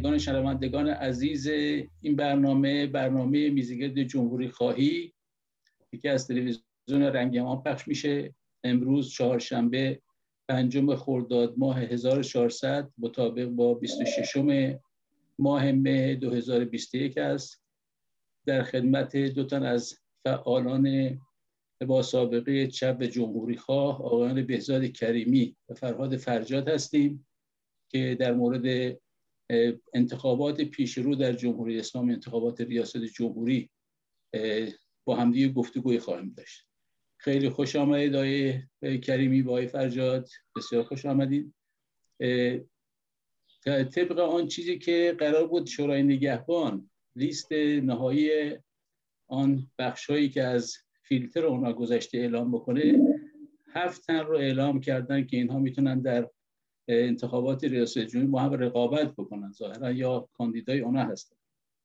بینندگان شنوندگان عزیز این برنامه برنامه میزیگرد جمهوری خواهی یکی از تلویزیون رنگمان پخش میشه امروز چهارشنبه پنجم خرداد ماه 1400 مطابق با 26 ماه مه 2021 است. در خدمت دو تن از فعالان با سابقه چپ جمهوری خواه آقایان بهزاد کریمی و فرهاد فرجاد هستیم که در مورد انتخابات پیشرو در جمهوری اسلامی انتخابات ریاست جمهوری با همدیگه گفتگوی خواهیم داشت. خیلی خوش آمدید آقای کریمی با آقای فرجاد. بسیار خوش آمدید. طبق آن چیزی که قرار بود شورای نگهبان لیست نهایی آن بخشهایی که از فیلتر اونا گذشته اعلام بکنه هفت تن رو اعلام کردن که اینها می‌تونن در انتخابات ریاست جمهوری با هم رقابت بکنن ظاهرا یا کاندیدای اونا هستن.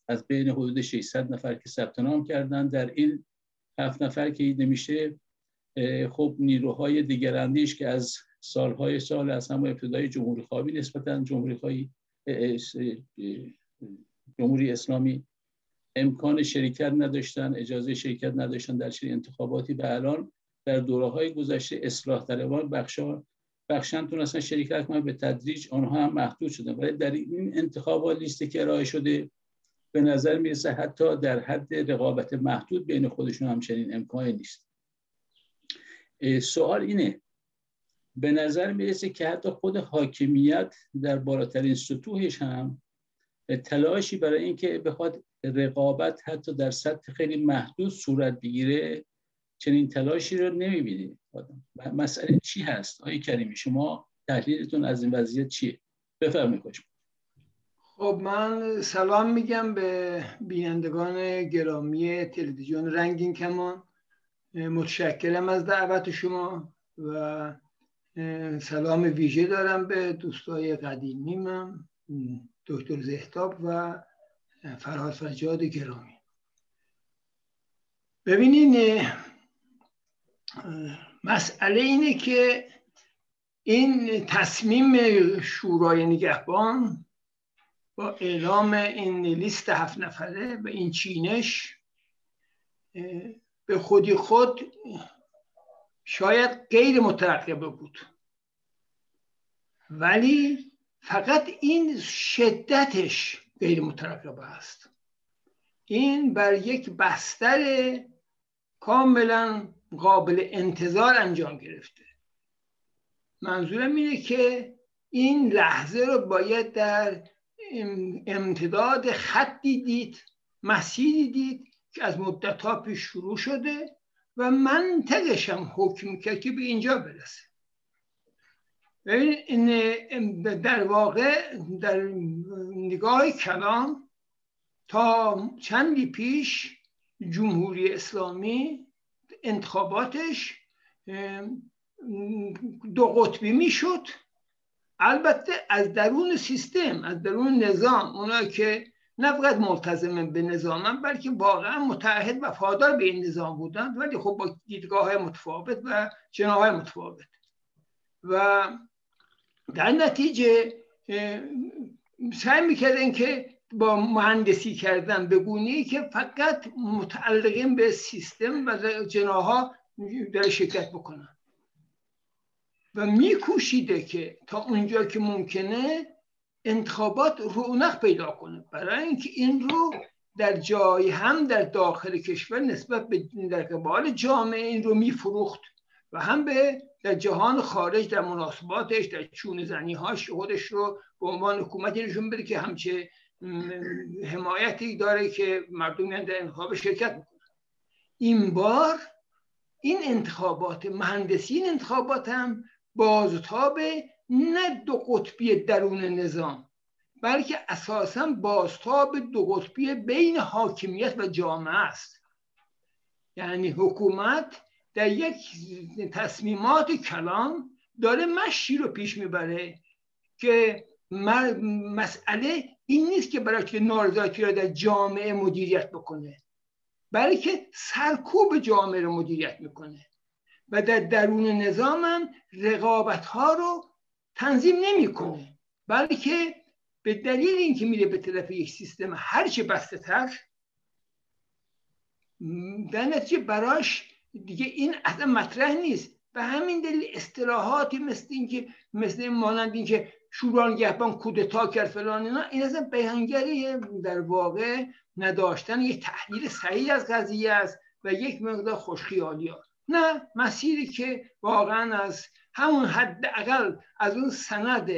از بین حدود 600 نفر که ثبت نام کردن در این هفت نفر که نمیشه خب نیروهای دیگراندیش که از سالهای سال از همه ابتدای جمهوری خواهی نسبتا جمهوری خواهی جمهوری اسلامی امکان شرکت نداشتن اجازه شرکت نداشتن در چنین انتخاباتی. به الان در دوره های گذشته اصلاح طلبان بخشا بخشن تونستن شرکت کنن به تدریج آنها هم محدود شدن. ولی در این انتخابات لیستی که ارائه شده به نظر می‌رسه حتی در حد رقابت محدود بین خودشون همچنین امکانی نیست. سوال اینه به نظر می‌رسه که حتی خود حاکمیت در بالاترین سطوحش هم تلاشی برای اینکه بخواد رقابت حتی در سطح خیلی محدود صورت بگیره چنین تلاشی رو نمی‌بینید مسئله چی هست؟ آقای کریمی شما تحلیلتون از این وضعیت چیه؟ بفرمایید خب من سلام میگم به بینندگان گرامی تلویزیون رنگین کمان. متشکرم از دعوت شما و سلام ویژه دارم به دوستای قدیمیم دکتر زهتاب و فرهاد فجاد گرامی. ببینین مسئله اینه که این تصمیم شورای نگهبان با اعلام این لیست هفت نفره و این چینش به خودی خود شاید غیر مترقبه بود. ولی فقط این شدتش غیر مترقبه است. این بر یک بستر کاملا قابل انتظار انجام گرفته. منظورم اینه که این لحظه رو باید در امتداد خطی دید مسیری دید که از مدت ها پیش شروع شده و منطقش هم حکم کرد که به اینجا برسه. در واقع در نگاه کلام تا چندی پیش جمهوری اسلامی انتخاباتش دو قطبی می‌شد. البته از درون سیستم از درون نظام اونا که نه فقط ملتزم به نظامن بلکه واقعا متحد و فادار به این نظام بودند. ولی خب با دیدگاه متفاوت و جناهای متفاوت. و در نتیجه سعی می‌کردن که با مهندسی کردن به گونه که فقط متعلقین به سیستم و جناها در شرکت بکنن. و میکوشیده که تا اونجا که ممکنه انتخابات رونق پیدا کنه. برای اینکه این رو در جای هم در داخل کشور نسبت به در قبال جامعه این رو میفروخت و هم به در جهان خارج در مناسباتش در چون زنی هاش خودش رو به عنوان حکومتی نشون بده که همچه حمایتی داره که مردم در انتخاب شرکت می‌کنن. این بار این انتخابات مهندسی انتخابات هم بازتاب نه دو قطبی درون نظام بلکه اساسا بازتاب دو قطبی بین حاکمیت و جامعه است. یعنی حکومت در یک تصمیمات کلام داره مشی رو پیش می‌بره که مسئله این نیست که برای که نارضایتی رو در جامعه مدیریت بکنه. بلکه سرکوب جامعه رو مدیریت می‌کنه. و در درون نظام هم رقابت ها رو تنظیم نمی‌کنه. بلکه به دلیل اینکه میره به طرف یک سیستم هرچه بسته تر در نتیجه براش دیگه این اصلا مطرح نیست. به همین دلیل اصطلاحاتی مثل اینکه مثل مانند اینکه شوران گهبان کودتا کرد فلان اینا این اصلا بیانگری در واقع نداشتن یک تحلیل صحیح از قضیه است و یک مقدار خوشخیالی هست. نه مسیری که واقعا از همون حداقل از اون سند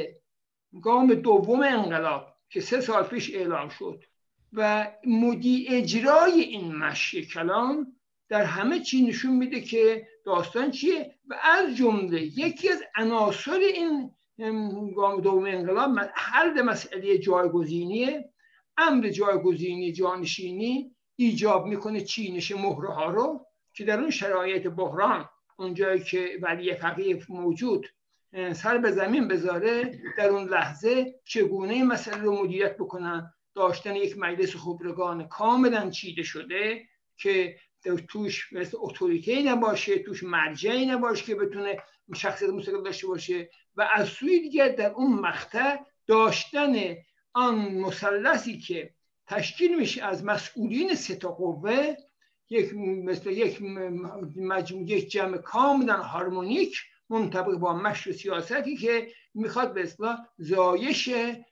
گام دوم انقلاب که سه سال پیش اعلام شد و مدی اجرای این مشی کلام در همه چی نشون میده که داستان چیه و از جمله یکی از عناصر این گام دوم انقلاب حل مسئله جایگزینی امر جایگزینی جانشینی ایجاب می‌کنه چینش مهره ها رو که در اون شرایط بحران اونجایی که ولی فقیه موجود سر به زمین بذاره در اون لحظه چگونه این مسئله رو مدیریت بکنن؟ داشتن یک مجلس خبرگان کاملا چیده شده که توش مثل اتوریته نباشه توش مرجعی نباشه که بتونه شخصیت مستقل داشته باشه. و از سوی دیگر در اون مقطع داشتن آن مثلثی که تشکیل میشه از مسئولین سه قوه یک مثل یک مجموعه یک جمع کاملا هارمونیک منطبق با مشر سیاستی که می‌خواد به اصلاح زایش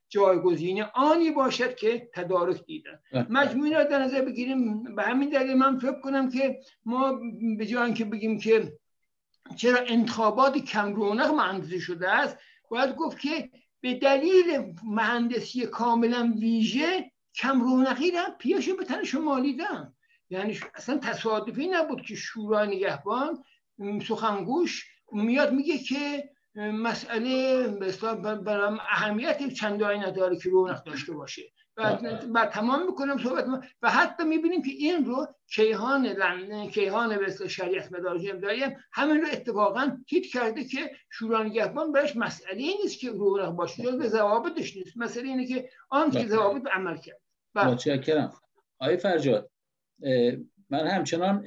جایگزینی آنی باشد که تدارک دیدن مجموعی را در نظر بگیریم. به همین دلیل من فکر کنم که ما به جای که بگیم که چرا انتخابات کم رونق مهندسی شده است باید گفت که به دلیل مهندسی کاملا ویژه کم رونقی را پیاش به تن شمالیدن یعنی اصلا تصادفی نبود که شورای نگهبان سخنگوش میاد میگه که مسئله برام اهمیت چندانی نداره که رونق داشته باشه. و تمام می‌کنم صحبت و حتی می‌بینیم که این رو کیهان لندن کیهان به شریعت مدارج داریم همین رو اتفاقا هیت کرده که شورای نگهبان برش مسئله نیست که رونق باشه جز به ضوابطش نیست. مسئله اینه که آن که ضوابط عمل کرد. متشکرم. آقای فرجاد من همچنان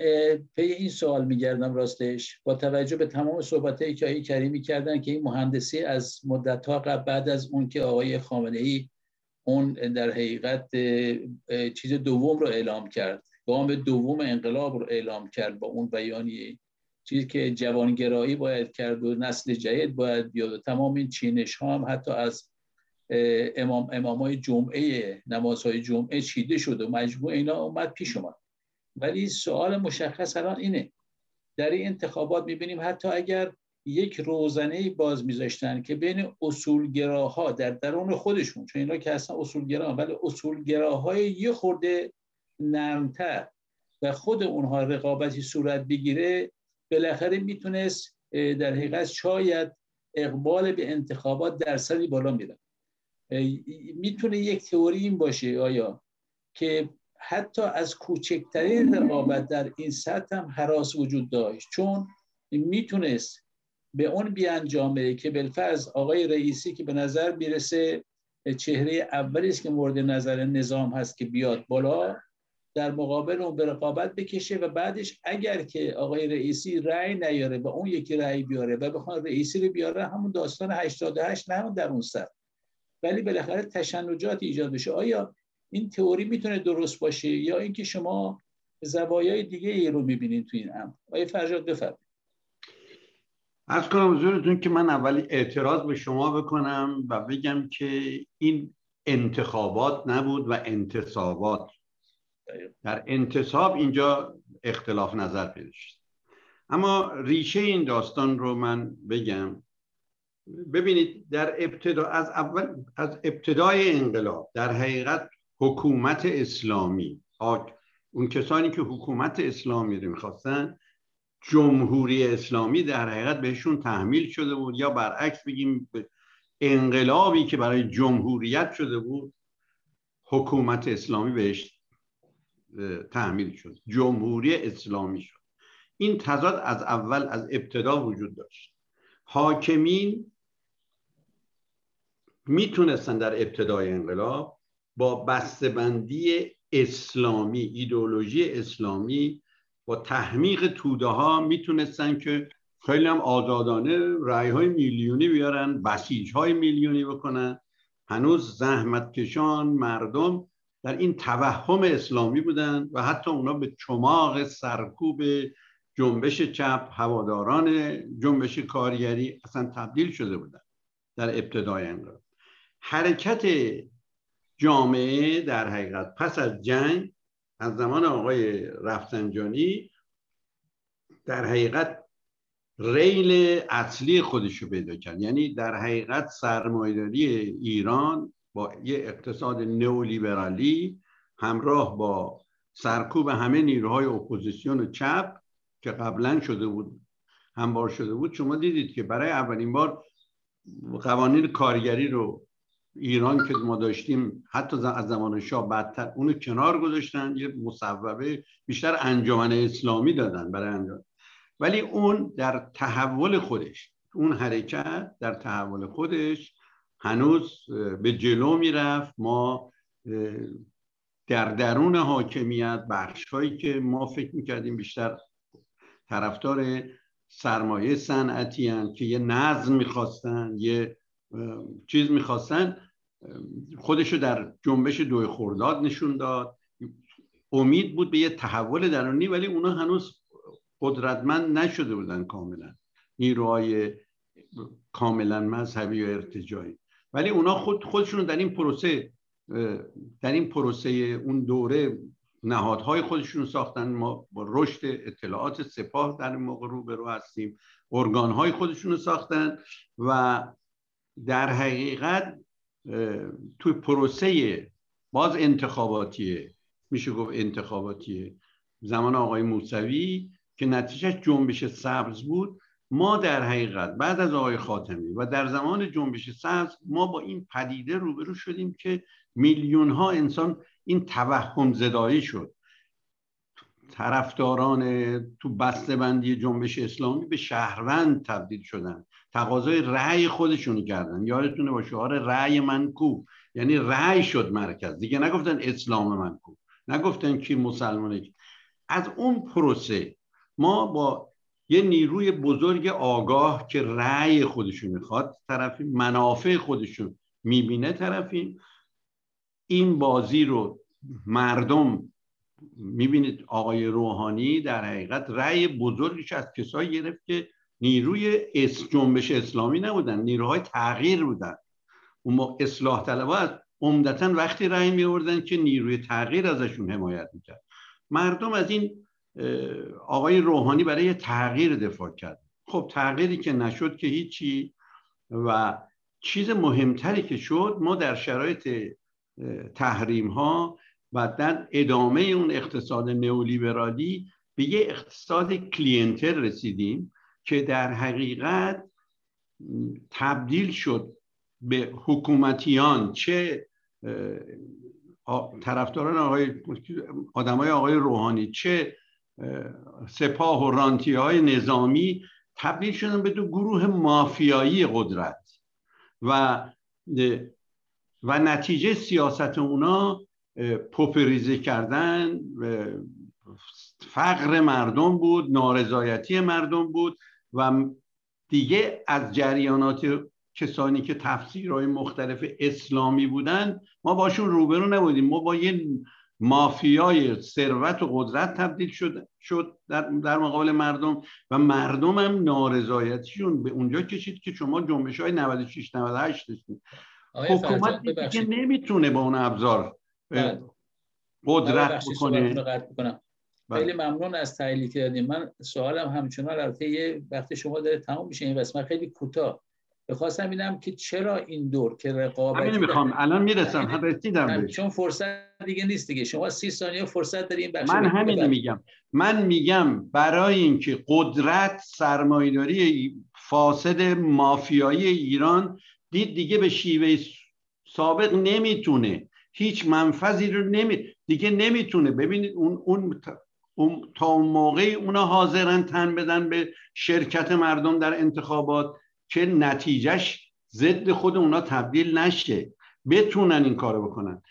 پی این سوال میگردم راستش با توجه به تمام صحبتهایی که آقای کریمی کردن که این مهندسی از مدت قبل بعد از اون که آقای خامنه ای اون در حقیقت چیز دوم رو اعلام کرد گام دوم انقلاب رو اعلام کرد با اون بیانیه چیزی که جوانگرایی باید کرد و نسل جدید باید بیاد تمام این چینش ها هم حتی از امام امامای جمعه نمازهای جمعه چیده شد و مجموع اینا اومد پیش اومد. ولی سوال مشخص الان اینه. در این انتخابات می‌بینیم حتی اگر یک روزنه باز میذاشتن که بین اصولگراها در درون خودشون چون اینا که اصلا اصولگرا ولی اصولگراهای یه خورده نرمتر و خود اونها رقابتی صورت بگیره بالاخره می‌تونست در حقیقت شاید اقبال به انتخابات درصدی بالا میره می‌تونه یک تئوری این باشه آیا که حتی از کوچکترین رقابت در این سطح هم حراس وجود داشت. چون می‌تونست به اون بیانجامه که بالفرض آقای رئیسی که به نظر می‌رسه چهره اولی است که مورد نظر نظام هست که بیاد بالا در مقابل اون به رقابت بکشه و بعدش اگر که آقای رئیسی رأی نیاره و اون یکی رأی بیاره و بخوان رئیسی رو بیاره همون داستان 88 نه در اون سر ولی بالاخره تشنجات ایجاد بشه. آیا این تئوری می‌تونه درست باشه یا اینکه شما زوایای دیگه ای رو می‌بینید تو این امر. آقای فرجاد بفرمایید. از کنم حضورتون که من اولی اعتراض به شما بکنم و بگم که این انتخابات نبود و انتصابات. در انتصاب اینجا اختلاف نظر پیدا شد. اما ریشه این داستان رو من بگم. ببینید در ابتدا از اول از ابتدای انقلاب در حقیقت حکومت اسلامی. اون کسانی که حکومت اسلامی رو می‌خواستن جمهوری اسلامی در حقیقت بهشون تحمیل شده بود یا برعکس بگیم انقلابی که برای جمهوریت شده بود حکومت اسلامی بهش تحمیل شد. جمهوری اسلامی شد. این تضاد از اول از ابتدا وجود داشت. حاکمین می‌تونستن در ابتدای انقلاب با بسته‌بندی اسلامی ایدولوژی اسلامی با تحمیق توده ها می‌تونستن که خیلی هم آزادانه رای های میلیونی بیارن بسیج های میلیونی بکنن. هنوز زحمتکشان مردم در این توهم اسلامی بودند و حتی اونا به چماق سرکوب جنبش چپ هواداران جنبش کارگری اصلا تبدیل شده بودند در ابتدای انقلاب. حرکت جامعه در حقیقت پس از جنگ از زمان آقای رفسنجانی در حقیقت ریل اصلی خودشو پیدا کرد. یعنی در حقیقت سرمایداری ایران با یه اقتصاد نئولیبرالی همراه با سرکوب همه نیروهای اپوزیسیون و چپ که قبلا شده بود هموار شده بود شما دیدید که برای اولین بار قوانین کارگری رو ایران که ما داشتیم حتی از زمان شاه بدتر اونو کنار گذاشتن یه مصوبه بیشتر انجمن اسلامی دادن برای انجام. ولی اون در تحول خودش اون حرکت در تحول خودش هنوز به جلو می‌رفت. ما در درون حاکمیت بخش هایی که ما فکر می‌کردیم بیشتر طرفدار سرمایه صنعتی که یه نظم می‌خواستن یه چیز می‌خواستن خودشو در جنبش دوی خورداد نشون داد. امید بود به یه تحول درونی ولی اونا هنوز قدرتمند نشده بودن کاملا. نیروهای کاملا مذهبی و ارتجایی. ولی اونا خود خودشون در این پروسه در این پروسه اون دوره نهادهای خودشون ساختن. ما با رشد اطلاعات سپاه در این موقع رو هستیم. ارگانهای خودشون ساختن و در حقیقت توی پروسه باز انتخاباتیه. میشه گفت انتخاباتیه. زمان آقای موسوی که نتیجه جنبش سبز بود ما در حقیقت بعد از آقای خاتمی و در زمان جنبش سبز ما با این پدیده روبرو شدیم که میلیون ها انسان این توهم زدایی شد. طرفداران تو بسته بندی جنبش اسلامی به شهروند تبدیل شدن. تقاضای رأی خودشون کردن. یادتونه با شعار رأی من کو یعنی رأی شد مرکز. دیگه نگفتن اسلام من کو نگفتن کی مسلمانه از اون پروسه ما با یه نیروی بزرگ آگاه که رأی خودشون می‌خواد طرفی منافع خودشون می‌بینه طرفیم این بازی رو مردم می‌بینید. آقای روحانی در حقیقت رأی بزرگش از کسایی گرفت که نیروی اس جنبش اسلامی نبودن نیروهای تغییر بودن. اون اصلاح طلبات عمدتا وقتی رأی می که نیروی تغییر ازشون حمایت می‌کرد. مردم از این آقای روحانی برای تغییر دفاع کرد. خب تغییری که نشد که هیچی و چیز مهمتری که شد ما در شرایط تحریم ها و در ادامه اون اقتصاد نئولیبرالی به یه اقتصاد کلینتر رسیدیم. که در حقیقت تبدیل شد به حکومتیان. چه طرفداران آقای آدمای آقای روحانی چه سپاه و رانتی های نظامی تبدیل شدن به دو گروه مافیایی قدرت. و و نتیجه سیاست اونا پوپریزه کردن فقر مردم بود نارضایتی مردم بود. و دیگه از جریانات کسانی که تفسیرهای مختلف اسلامی بودن ما باشون روبرو نبودیم ما با یه مافیای ثروت و قدرت تبدیل شد, شد در, در مقابل مردم و مردم هم نارضایتیشون به اونجا کشید که شما جنبش های 96 98 داشتید حکومت دیگه نمی‌تونه با اون ابزار بله. قدرت بکنه. خیلی ممنون از تحلیلی که دادیم من سوالم همچنان البته یه وقتی شما داره تمام میشه این قسمت خیلی کوتاه. بخواستم ببینم که چرا این دور که رقابت همین می‌خوام. الان می‌رسم. هم رسیدم چون فرصت دیگه نیست دیگه. شما سی ثانیه فرصت داریم بخش من همین میگم. من میگم برای اینکه قدرت سرمایه‌داری فاسد مافیایی ایران دید دیگه به شیوه سابق نمی‌تونه. هیچ منفذی رو نمی دیگه نمی‌تونه. ببینید اون اون تا اون موقعی اونا حاضرن تن بدن به شرکت مردم در انتخابات که نتیجهش ضد خود اونا تبدیل نشه. بتونن این کارو بکنن.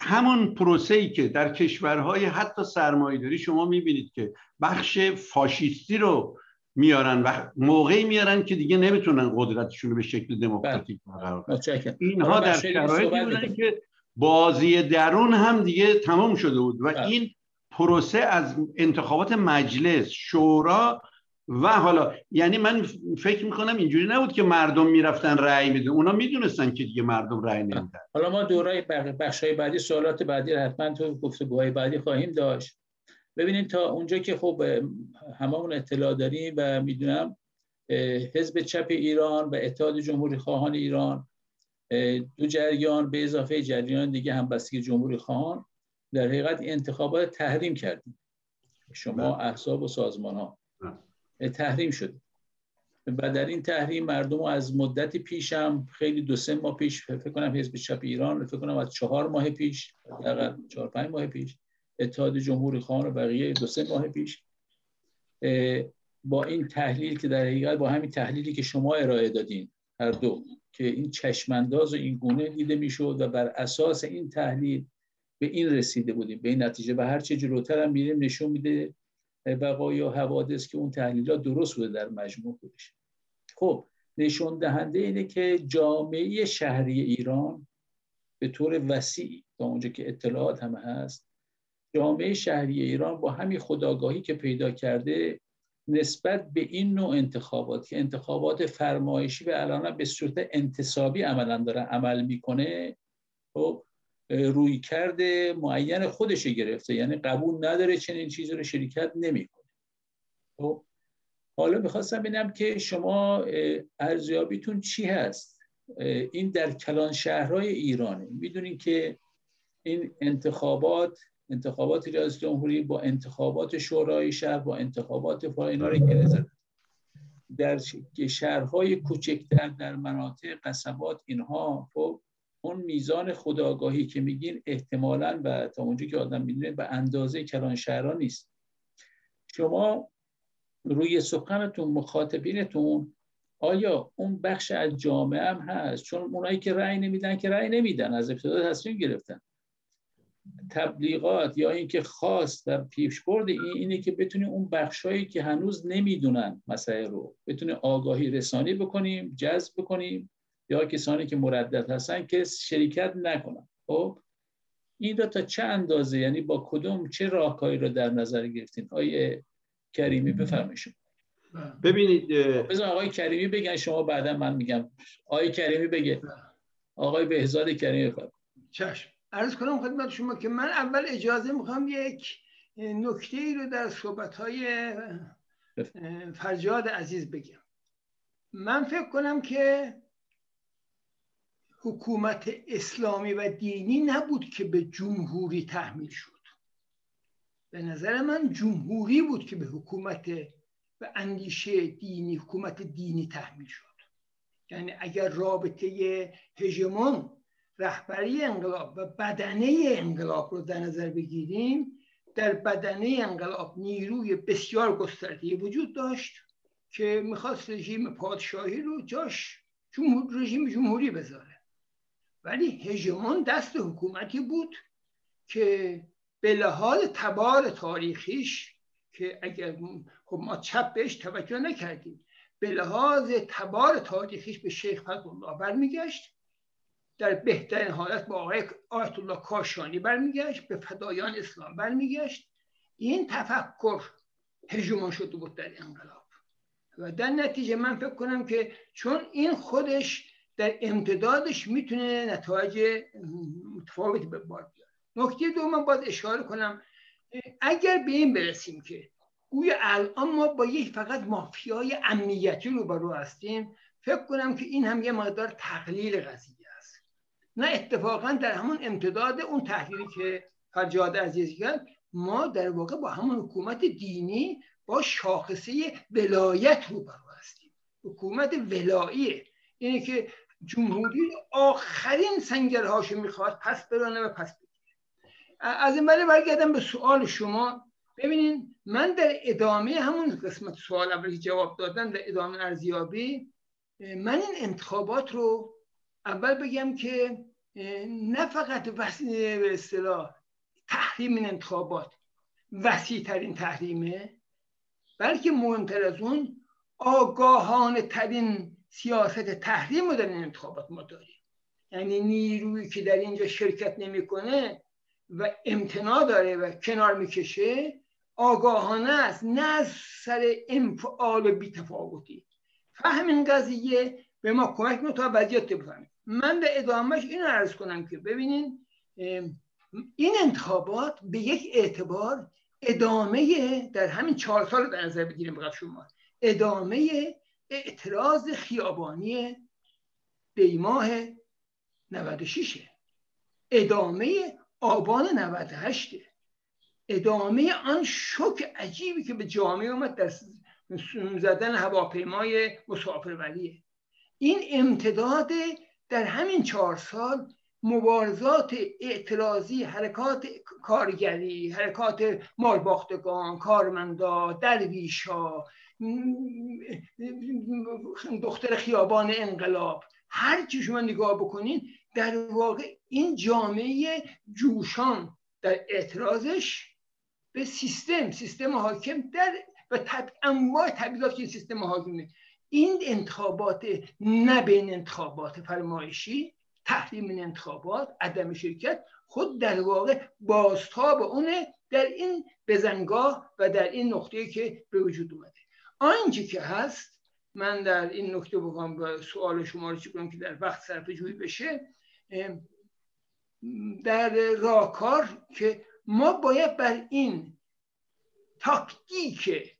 همون پروسه ای که در کشورهای حتی سرمایه‌داری شما می‌بینید که بخش فاشیستی رو میارن و موقعی میارن که دیگه نمی‌تونن قدرتشون رو به شکل دموکراتیک بله. برقرار کنن. اینها در شرایطی بودن که بازی درون هم دیگه تمام شده بود و بله. این پروسه از انتخابات مجلس شورا و حالا یعنی من فکر می‌کنم اینجوری نبود که مردم می‌رفتن رأی میدن. اونا می‌دونستن که دیگه مردم رأی نمیدن. حالا ما دورای بخش های بعدی سوالات بعدی حتما تو گفتگوهای بعدی خواهیم داشت. ببینید تا اونجا که خب هممون اطلاع داریم و می‌دونم حزب چپ ایران و اتحاد جمهوری خواهان ایران دو جریان به اضافه جریان دیگه همبستگی جمهوری خواهان. در حقیقت انتخابات تحریم کردیم شما بله. احزاب و سازمان ها بله. تحریم شد و در این تحریم مردم از مدتی پیش هم خیلی دو سه ماه پیش فکر کنم حزب چپ ایران فکر کنم از چهار ماه پیش چهار پنج ماه پیش اتحاد جمهوری خواهان و بقیه دو سه ماه پیش با این تحلیل که در حقیقت با همین تحلیلی که شما ارائه دادین هر دو که این چشمانداز و این گونه دیده می‌شد و بر اساس این تحلیل به این رسیده بودیم. به این نتیجه و هر چه جلوتر هم میریم نشون میده بقایا حوادث که اون تحلیلات درست بوده در مجموع خودش. خب نشون دهنده اینه که جامعه شهری ایران به طور وسیع تا اونجا که اطلاعات هم هست جامعه شهری ایران با همین خداگاهی که پیدا کرده نسبت به این نوع انتخابات که انتخابات فرمایشی و الان به صورت انتصابی عملا داره عمل می‌کنه خب روی کرده معین خودش گرفته. یعنی قبول نداره چنین چیزی رو شرکت نمی‌کنه. خب حالا می‌خواستم ببینم که شما ارزیابیتون چی هست؟ این در کلان شهرهای ایرانه می‌دونین که این انتخابات انتخابات ریاست جمهوری با انتخابات شورای شهر با انتخابات فاینا رو گره در شهرهای کوچکتر در مناطق قصبات اینها خب اون میزان خداگاهی که میگین احتمالا و تا اونجا که آدم می‌دونه به اندازه کلان شهرها نیست. شما روی سخنتون مخاطبینتون آیا اون بخش از جامعه هم هست؟ چون اونایی که رأی نمیدن که رأی نمیدن از ابتدا تصمیم گرفتن. تبلیغات یا اینکه خواست و پیشبرد این اینه که بتونیم اون بخشایی که هنوز نمی‌دونن مسئله رو بتونیم آگاهی رسانی بکنیم جذب بکنیم. یا کسانی که مردد هستن که شرکت نکنن. خب؟ این را تا چه اندازه؟ یعنی با کدوم چه راهکاری رو در نظر گرفتین؟ آقای کریمی بفرمایید ببینید بذار آقای کریمی بگن شما بعدا من میگم. آقای کریمی بگه. آقای بهزاد کریمی بفرمایید. چشم. عرض کنم خدمت شما که من اول اجازه می‌خوام یک نکته ای رو در صحبت های فرجاد عزیز بگم. من فکر کنم که حکومت اسلامی و دینی نبود که به جمهوری تحمیل شد. به نظر من جمهوری بود که به حکومت و اندیشه دینی حکومت دینی تحمیل شد. یعنی اگر رابطه هژمون رهبری انقلاب و بدنه انقلاب رو در نظر بگیریم در بدنه انقلاب نیروی بسیار گسترده وجود داشت که می‌خواست رژیم پادشاهی رو جاش جمهور رژیم جمهوری بذاره. ولی هژمون دست حکومتی بود که به لحاظ تبار تاریخیش که اگر خب ما چپ بهش توجه نکردیم به لحاظ تبار تاریخیش به شیخ فضل برمیگشت در بهترین حالت با آقای آیت الله کاشانی برمیگشت به فدایان اسلام برمیگشت. این تفکر هژمون شده بود در انقلاب. و در نتیجه من فکر کنم که چون این خودش در امتدادش می‌تونه نتایج متفاوتی به بار بیاره. نکته دوم باید اشاره کنم. اگر به این برسیم که گویا الان ما با یک فقط مافیای امنیتی رو برو هستیم فکر کنم که این هم یه مقدار تقلیل قضیه است. نه اتفاقا در همون امتداد اون تحلیلی که فرجاد عزیز کرد ما در واقع با همون حکومت دینی با شاخصه ولایت رو برو هستیم. حکومت ولاییه اینه که جمهوری آخرین سنگرهاشو می‌خواد پس برانه و پس بگیره. از این بره برگردم به سوال شما. ببینین من در ادامه همون قسمت سوال اولی جواب دادن در ادامه ارزیابی من این انتخابات رو اول بگم که نه فقط وسیله به اصطلاح تحریم این انتخابات وسیع ترین تحریمه بلکه مهمتر از اون آگاهانه ترین سیاست تحریم رو در این انتخابات ما داریم. یعنی نیرویی که در اینجا شرکت نمی‌کنه و امتناع داره و کنار می‌کشه آگاهانه است نه از سر انفعال بیتفاوتی. فهم این قضیه به ما کمک می‌کنه تا وضعیت بفهمیم. من به ادامهش این عرض کنم که ببینین این انتخابات به یک اعتبار ادامه در همین چهار سال در نظر بگیریم فقط شما. ادامه اعتراض خیابانی دیماه 96 ادامه آبان 98 ادامه آن شک عجیبی که به جامعه اومد در زدن هواپیمای مسافربریه این امتداد در همین چهار سال مبارزات اعتراضی حرکات کارگری حرکات مالباختگان کارمندا درویشا دختر خیابان انقلاب. هر چی شما نگاه بکنین در واقع این جامعه جوشان در اعتراضش به سیستم سیستم حاکم در و تب... انواع تبدیلات که این سیستم حاکمه. این انتخابات نه بین انتخابات فرمایشی تحریم انتخابات عدم شرکت خود در واقع بازتاب اونه در این بزنگاه و در این نقطه که به وجود اومده. آنچه که هست من در این نکته بخوام به سوال شما رو کنم که در وقت صرف جویی بشه در راکار که ما باید بر این تاکتیک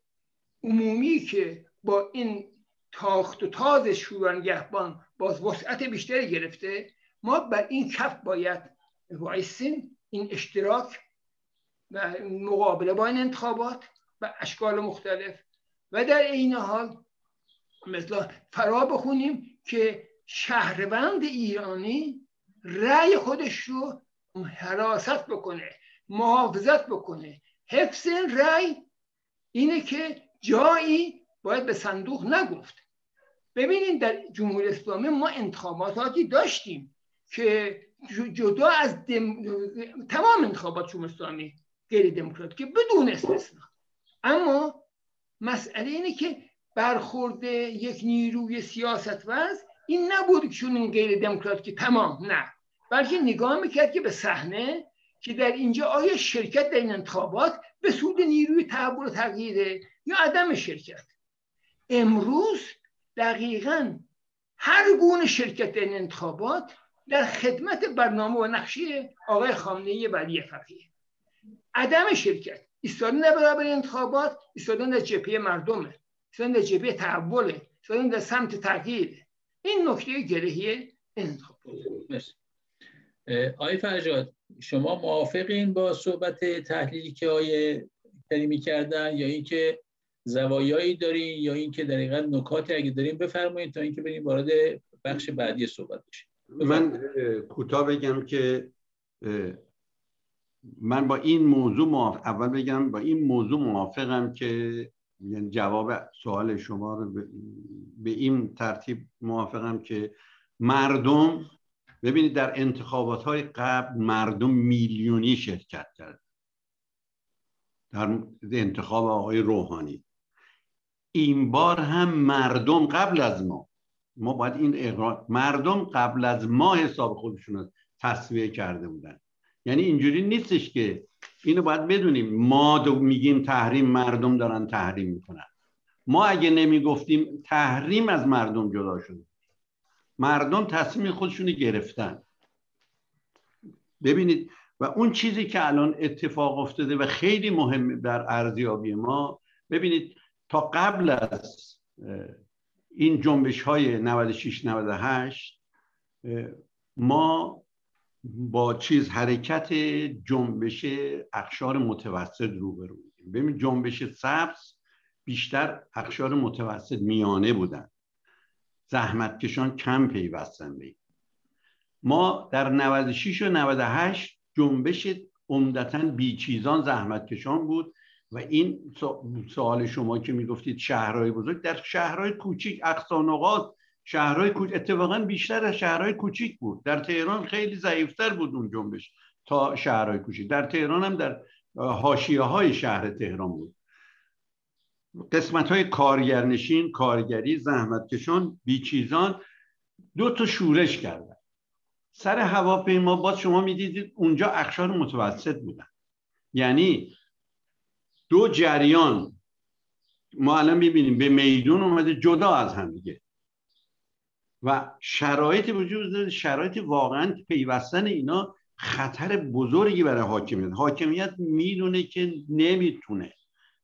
عمومی که با این تاخت و تاز شورانگهبان باز وسعت بیشتری گرفته ما بر این کف باید وایسیم این اشتراک و مقابله با این انتخابات و اشکال مختلف. و در این حال مثلا فرا بخونیم که شهروند ایرانی رأی خودش رو حراست بکنه محافظت بکنه. حفظ رأی اینه که جایی باید به صندوق نگفت. ببینید در جمهوری اسلامی ما انتخاباتی داشتیم. که جدا از دم... تمام انتخابات جمهوری اسلامی غیر دموکرات که بدون استثنا. اما مسئله اینه که برخورد یک نیروی سیاست وز این نبود که چون این غیر که تمام نه. بلکه نگاه می‌کرد که به صحنه که در اینجا آیا شرکت در این انتخابات به سود نیروی تحول و تغییره یا عدم شرکت. امروز دقیقا هر گونه شرکت در این انتخابات در خدمت برنامه و نقشه آقای خامنه ولی فقیه. عدم شرکت. ایستادن در برابر انتخابات ایستادن در جبهه مردمه. ایستادن در جبهه تحوله. ایستادن در سمت تغییر این نکته گرهی انتخابات آقای فرجاد شما موافقین با صحبت تحلیلی که آقای کریمی کردن یا اینکه زوایایی دارین یا اینکه در حقیقت نکاتی اگه دارین بفرمایید تا اینکه بریم وارد بخش بعدی صحبت بشیم؟ من کوتاه بگم که من با این موضوع موافق اول بگم با این موضوع موافقم که یعنی جواب سوال شما رو به این ترتیب موافقم که مردم ببینید در انتخابات های قبل مردم میلیونی شرکت کرد در انتخاب آقای روحانی. این بار هم مردم قبل از ما ما باید این اقرار مردم قبل از ما حساب خودشون رو تصویه کرده بودن. یعنی اینجوری نیستش که اینو باید بدونیم. ما دو میگیم تحریم مردم دارن تحریم می‌کنن. ما اگه نمی‌گفتیم تحریم از مردم جدا شده. مردم تصمیم خودشون گرفتن. ببینید و اون چیزی که الان اتفاق افتاده و خیلی مهم در ارزیابی ما ببینید تا قبل از این جنبش های 96 98 ما با چیز حرکت جنبش اخشار متوسط روبرو بودیم. ببین جنبش سبز بیشتر اخشار متوسط میانه بودن. زحمتکشان کم پیوستن به ما در 96 و 98 جنبش عمدتا بیچیزان زحمتکشان بود. و این سوال شما که می‌گفتید شهرهای بزرگ در شهرهای کوچیک اقصانقات شهرهای کوچیک اتفاقا بیشتر از شهرهای کوچیک بود. در تهران خیلی ضعیفتر بود اون جنبش تا شهرهای کوچیک. در تهران هم در حاشیه های شهر تهران بود. قسمت های کارگرنشین کارگری زحمتکشان بیچیزان دو تا شورش کردن. سر هواپیما باز شما می‌دیدید اونجا اخشار متوسط بودن. یعنی دو جریان. ما الان می‌بینیم به میدون اومده جدا از هم دیگه. و شرایط وجود داره شرایط واقعا پیوستن اینا خطر بزرگی برای حاکمیت. حاکمیت می‌دونه که نمی‌تونه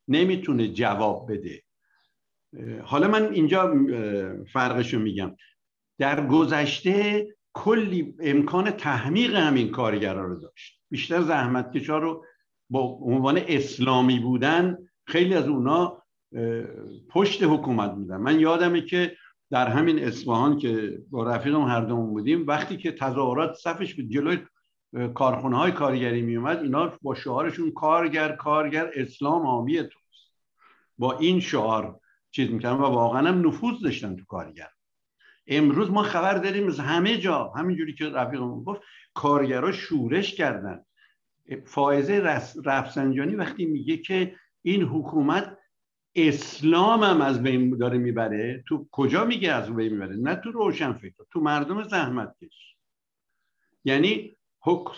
نمی‌تونه جواب بده. حالا من اینجا فرقشو میگم. در گذشته کلی امکان تحمیق همین کارگرا رو داشت. بیشتر زحمتکشا رو با عنوان اسلامی بودن خیلی از اونا پشت حکومت بودن. من یادمه که در همین اصفهان که با رفیقم هر دوم بودیم وقتی که تظاهرات صفش بود جلوی کارخونه های کارگری می اومد اینا با شعارشون کارگر کارگر اسلام آمی توست. با این شعار چیز می‌کنن و واقعا هم نفوذ داشتن تو کارگر. امروز ما خبر داریم از همه جا. همینجوری که رفیقمون گفت کارگرها شورش کردن. فائزه رفسنجانی وقتی میگه که این حکومت اسلام هم از بین داره می‌بره تو کجا میگه از بین می‌بره؟ نه تو روشن فکر تو مردم زحمت کش. یعنی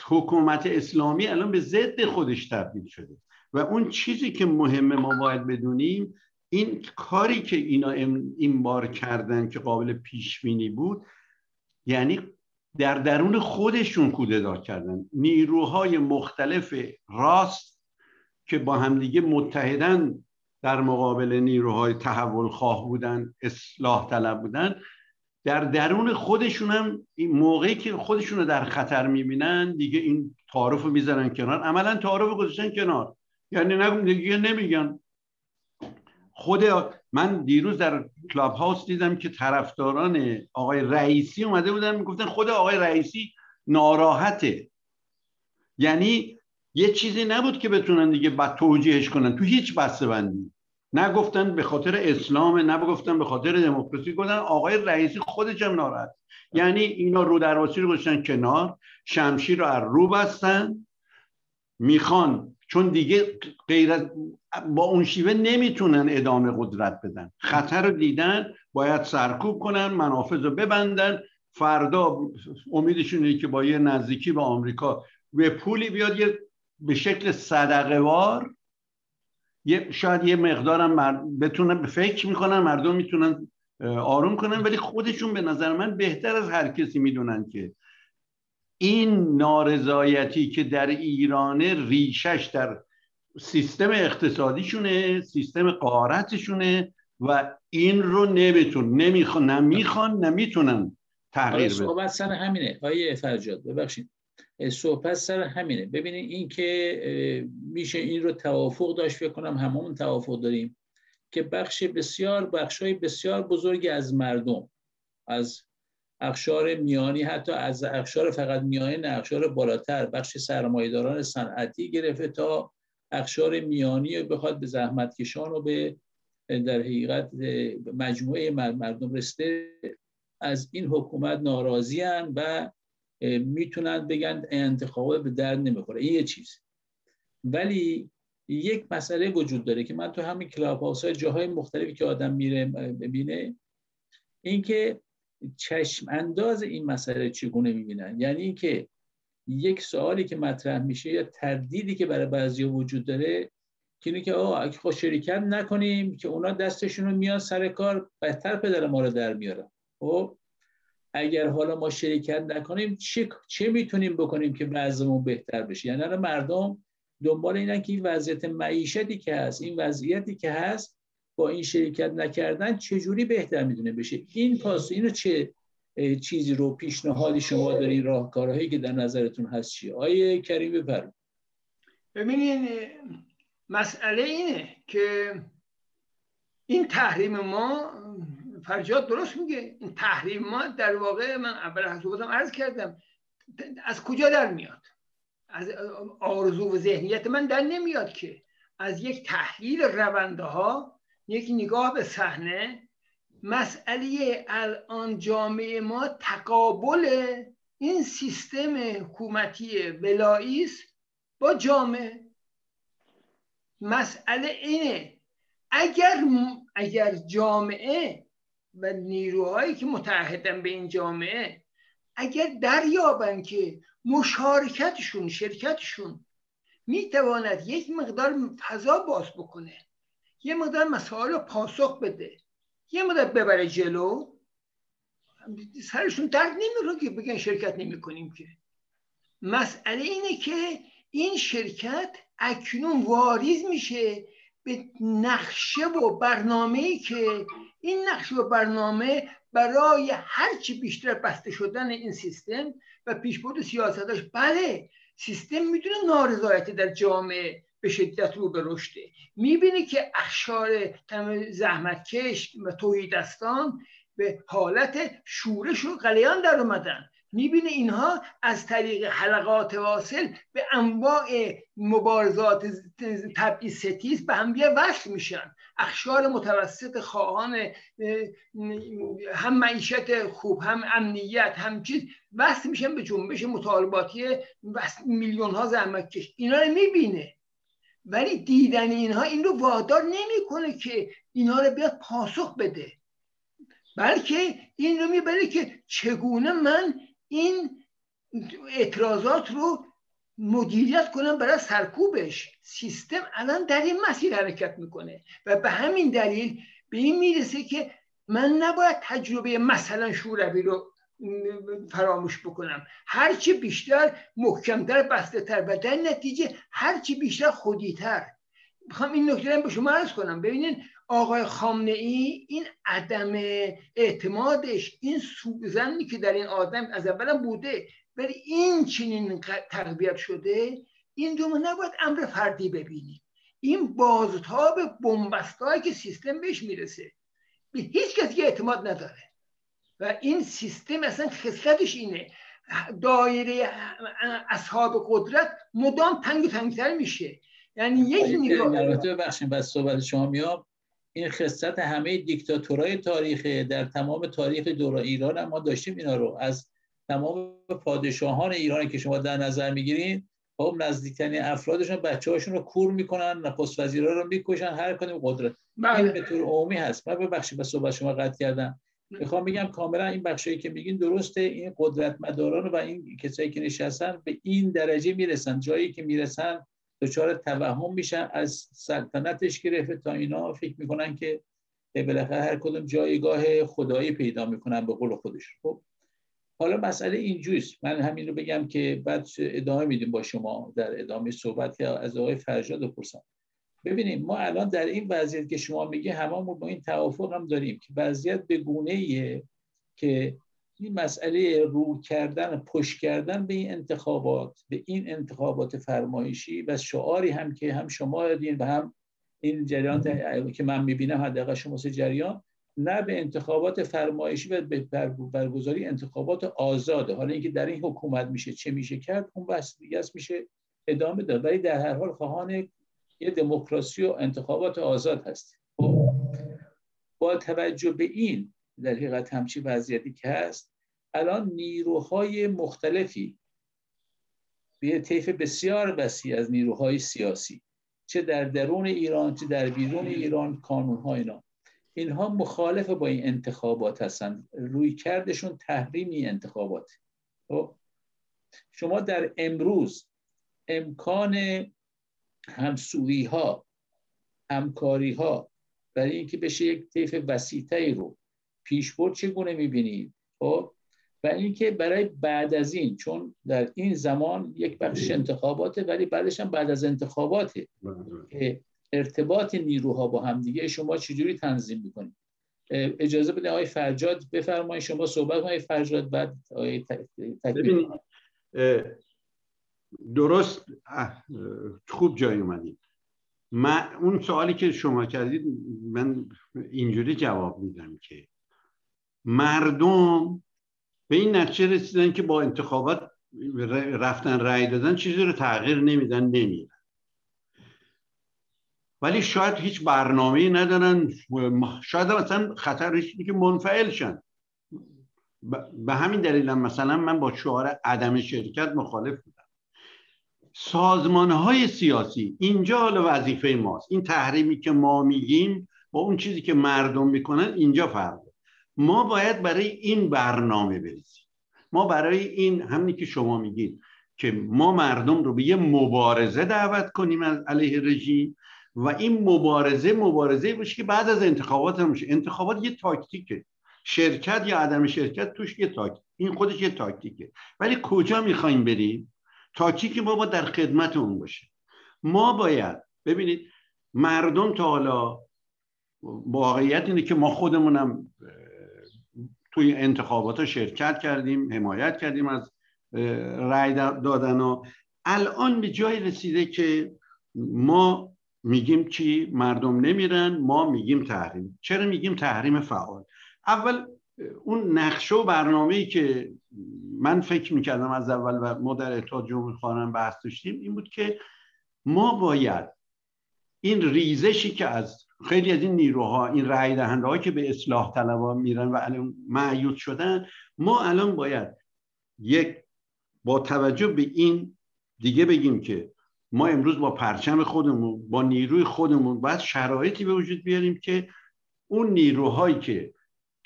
حکومت اسلامی الان به ضد خودش تبدیل شده. و اون چیزی که مهمه ما باید بدونیم این کاری که اینا این بار کردن که قابل پیش بینی بود یعنی در درون خودشون کودتا کردن. نیروهای مختلف راست که با همدیگه متحدن در مقابل نیروهای تحول خواه بودن اصلاح طلب بودن در درون خودشون هم این موقعی که خودشون رو در خطر می‌بینن دیگه این تعارف رو می‌ذارن کنار. عملا تعارف گذاشتن کنار. یعنی نگم دیگه نمیگن. خود من دیروز در کلاب هاوس دیدم که طرفداران آقای رئیسی اومده بودن می‌گفتن خود آقای رئیسی ناراحته. یعنی یه چیزی نبود که بتونن دیگه بعد توجیهش کنن. تو هیچ بسته بندی. نگفتن به خاطر اسلام نه گفتن به خاطر دموکراسی گفتن آقای رئیسی خودش هم ناراحت. یعنی اینا رو درواسی رو گذاشتن کنار شمشیر رو از رو بستن. می‌خوان چون دیگه غیر با اون شیوه نمی‌تونن ادامه قدرت بدن. خطر رو دیدن باید سرکوب کنن منافذ رو ببندن. فردا امیدشون که با یه نزدیکی به آمریکا به پولی بیاد یه به شکل صدقه وار یه شاید یه مقدارم مر... بتونن فکر می‌کنن مردم می‌تونن آروم کنن. ولی خودشون به نظر من بهتر از هر کسی می‌دونن که این نارضایتی که در ایران ریشش در سیستم اقتصادیشونه سیستم قارتشونه و این رو نمیتون نمی‌خوان نمی‌خوان نمی‌تونن تغییر بدن. صحبت سر همینه. آیه فرجاد ببخشید. صحبت سر همینه. ببینید این که میشه این رو توافق داشت بکنم هممون توافق داریم که بخش بسیار بخش های بسیار بزرگی از مردم از اخشار میانی حتی از اخشار فقط میانی نه اخشار بالاتر بخش سرمایداران صنعتی گرفته تا اخشار میانی بخواد به زحمت کشان و به در حقیقت مجموعه مردم رسته. از این حکومت ناراضی و می‌تونن بگن انتخابات به درد نمی‌خوره. این یه چیز. ولی یک مسئله وجود داره که من تو همین کلاب های جاهای مختلفی که آدم میره ببینه اینکه چشم انداز این مسئله چگونه می‌بینن؟ یعنی اینکه یک سوالی که مطرح میشه یا تردیدی که برای بعضی وجود داره که اینه که آقا اگه خود شرکت نکنیم که اونا دستشون رو میان سر کار بهتر پدر ما رو در میارن. خب اگر حالا ما شرکت نکنیم چه, چه می‌تونیم بکنیم که وضعمون بهتر بشه؟ یعنی مردم دنبال اینن که این وضعیت معیشتی که هست این وضعیتی که هست با این شرکت نکردن چجوری بهتر می‌دونه بشه؟ این پاس اینو چه چیزی رو پیشنهادی شما دارین راهکارهایی که در نظرتون هست چی؟ آیه کریم بفرمایید. ببینین مسئله اینه که این تحریم ما فرجاد درست میگه. این تحریم ما در واقع من اول صحبتم عرض کردم از کجا در میاد؟ از آرزو و ذهنیت من در نمیاد که از یک تحلیل رونده ها یک نگاه به صحنه مسئله الان جامعه ما تقابل این سیستم حکومتی بلایی با جامعه. مسئله اینه اگر اگر جامعه و نیروهایی که متحدن به این جامعه اگر دریابن که مشارکتشون شرکتشون می‌تواند یک مقدار فضا باز بکنه یه مقدار مسائل رو پاسخ بده. یه مقدار ببره جلو. سرشون درد نمیره که بگن شرکت نمی کنیم که. مسئله اینه که این شرکت اکنون واریز میشه به نقشه و برنامه ای که این نقشه و برنامه برای هرچی بیشتر بسته شدن این سیستم و پیشبرد سیاستش بله سیستم می‌دونه نارضایتی در جامعه. به شدت رو به رشده می‌بینه که اخشار زحمتکش و دستان به حالت شورش و قلیان در اومدن. می‌بینه اینها از طریق حلقات واصل به انواع مبارزات طبعی ستیز به هم وصل میشن. اخشار متوسط خواهان هم معیشت خوب هم امنیت هم چیز وصل میشن به جنبش مطالباتی میلیون ها زحمتکش. اینا رو می‌بینه. ولی دیدن اینها این رو وادار نمی‌کنه که اینها رو بیاد پاسخ بده. بلکه این رو می‌بره که چگونه من این اعتراضات رو مدیریت کنم برای سرکوبش. سیستم الان در این مسیر حرکت می‌کنه و به همین دلیل به این می‌رسه که من نباید تجربه مثلا شوروی رو فراموش بکنم. هرچی بیشتر محکمتر بسته تر و در نتیجه هرچی بیشتر خودیتر. می‌خوام این نکته به شما عرض کنم. ببینید آقای خامنه ای این عدم اعتمادش این سوزنی که در این آدم از اولا بوده ولی این چنین تقویت شده این دو نباید امر فردی ببینیم این بازتاب بنبستایی که سیستم بهش می‌رسه. به هیچ کسی اعتماد نداره. و این سیستم اصلا خصلتش اینه. دایره اصحاب قدرت مدام تنگ تنگتر میشه. یعنی یک نگاه البته ببخشید بس صحبت شما میام. این خصلت همه دیکتاتورای تاریخ در تمام تاریخ دور ایران هم ما داشتیم اینا رو. از تمام پادشاهان ایران که شما در نظر می‌گیرین خب نزدیکترین افرادشون بچه هاشون رو کور می‌کنن نخست وزیرا رو می‌کشن هر کدوم قدرت. بله. این به طور عمومی هست. من ببخشید به صحبت شما قطع کردم. می‌خوام بگم کاملا این بخشی که میگین درسته این قدرت مداران و این کسایی که نشستن به این درجه می‌رسن. جایی که می‌رسن دچار توهم میشن از سلطنتش گرفته تا اینا فکر می‌کنن که بالاخره هر کدوم جایگاه خدایی پیدا می‌کنن به قول خودش خب حالا مسئله اینجوست من همین رو بگم که بعد ادامه میدیم با شما در ادامه صحبت که از آقای فرجاد بپرسم. ببینیم ما الان در این وضعیت که شما میگه هممون با این توافق هم داریم که وضعیت به گونه ایه که این مسئله رو کردن پشت کردن به این انتخابات به این انتخابات فرمایشی و شعاری هم که هم شما دادین و هم این جریان که من می‌بینم حداقل شما سه جریان نه به انتخابات فرمایشی و به برگزاری انتخابات آزاده. حالا اینکه در این حکومت میشه چه میشه کرد اون بحث دیگه میشه ادامه داد. ولی در هر حال خواهان یه دموکراسی و انتخابات آزاد هست. خب، با توجه به این در حقیقت همچی وضعیتی که هست الان نیروهای مختلفی به طیف بسیار وسیع از نیروهای سیاسی چه در درون ایران چه در بیرون ایران کانون اینا. اینها مخالف با این انتخابات هستند روی کردشون تحریمی انتخابات. خب، شما در امروز امکان همسویی ها همکاری ها برای اینکه بشه یک طیف وسیعتری رو. پیشبرد چگونه می‌بینید خب و اینکه برای بعد از این چون در این زمان یک بخش انتخاباته ولی بعدش هم بعد از انتخاباته. که ارتباط نیروها با هم دیگه. شما چجوری تنظیم می‌کنید اجازه بده آقای فرجاد بفرمایید. شما صحبت آقای فرجاد بعد آقای درست. خوب جای اومدید من اون سوالی که شما کردید من اینجوری جواب میدم که مردم به این نتیجه رسیدن که با انتخابات رفتن رأی دادن چیزی رو تغییر نمیدن نمیدن ولی شاید هیچ برنامه ندارن شاید مثلا خطرش که منفعل شن. به همین دلیل مثلا من با شعار عدم شرکت مخالف بودم. سازمان های سیاسی. اینجا حالا وظیفه ماست. این تحریمی که ما میگیم با اون چیزی که مردم می‌کنن اینجا فرق. ما باید برای این برنامه بریزیم. ما برای این همینی که شما میگید که ما مردم رو به یه مبارزه دعوت کنیم از علیه رژیم و این مبارزه مبارزه باشه که بعد از انتخابات هم میشه. انتخابات یه تاکتیکه. شرکت یا عدم شرکت توش یه تاکتیک. این خودش یه تاکتیکه. ولی کجا می‌خوایم بریم؟ تاکتیک ما با در خدمت اون باشه. ما باید ببینید مردم تا حالا واقعیت اینه که ما خودمونم توی انتخابات شرکت کردیم حمایت کردیم از رأی دادن و الان به جای رسیده که ما میگیم چی مردم نمیرن ما میگیم تحریم. چرا میگیم تحریم فعال؟ اول اون نقشه و برنامه ای که من فکر می‌کردم از اول و ما در اتحاد جمهوری خواهران بحث داشتیم این بود که ما باید این ریزشی که از خیلی از این نیروها این رأی دهنده که به اصلاح طلبا میرن و الان معیوت شدن ما الان باید یک با توجه به این دیگه بگیم که ما امروز با پرچم خودمون با نیروی خودمون باید شرایطی به وجود بیاریم که اون نیروهایی که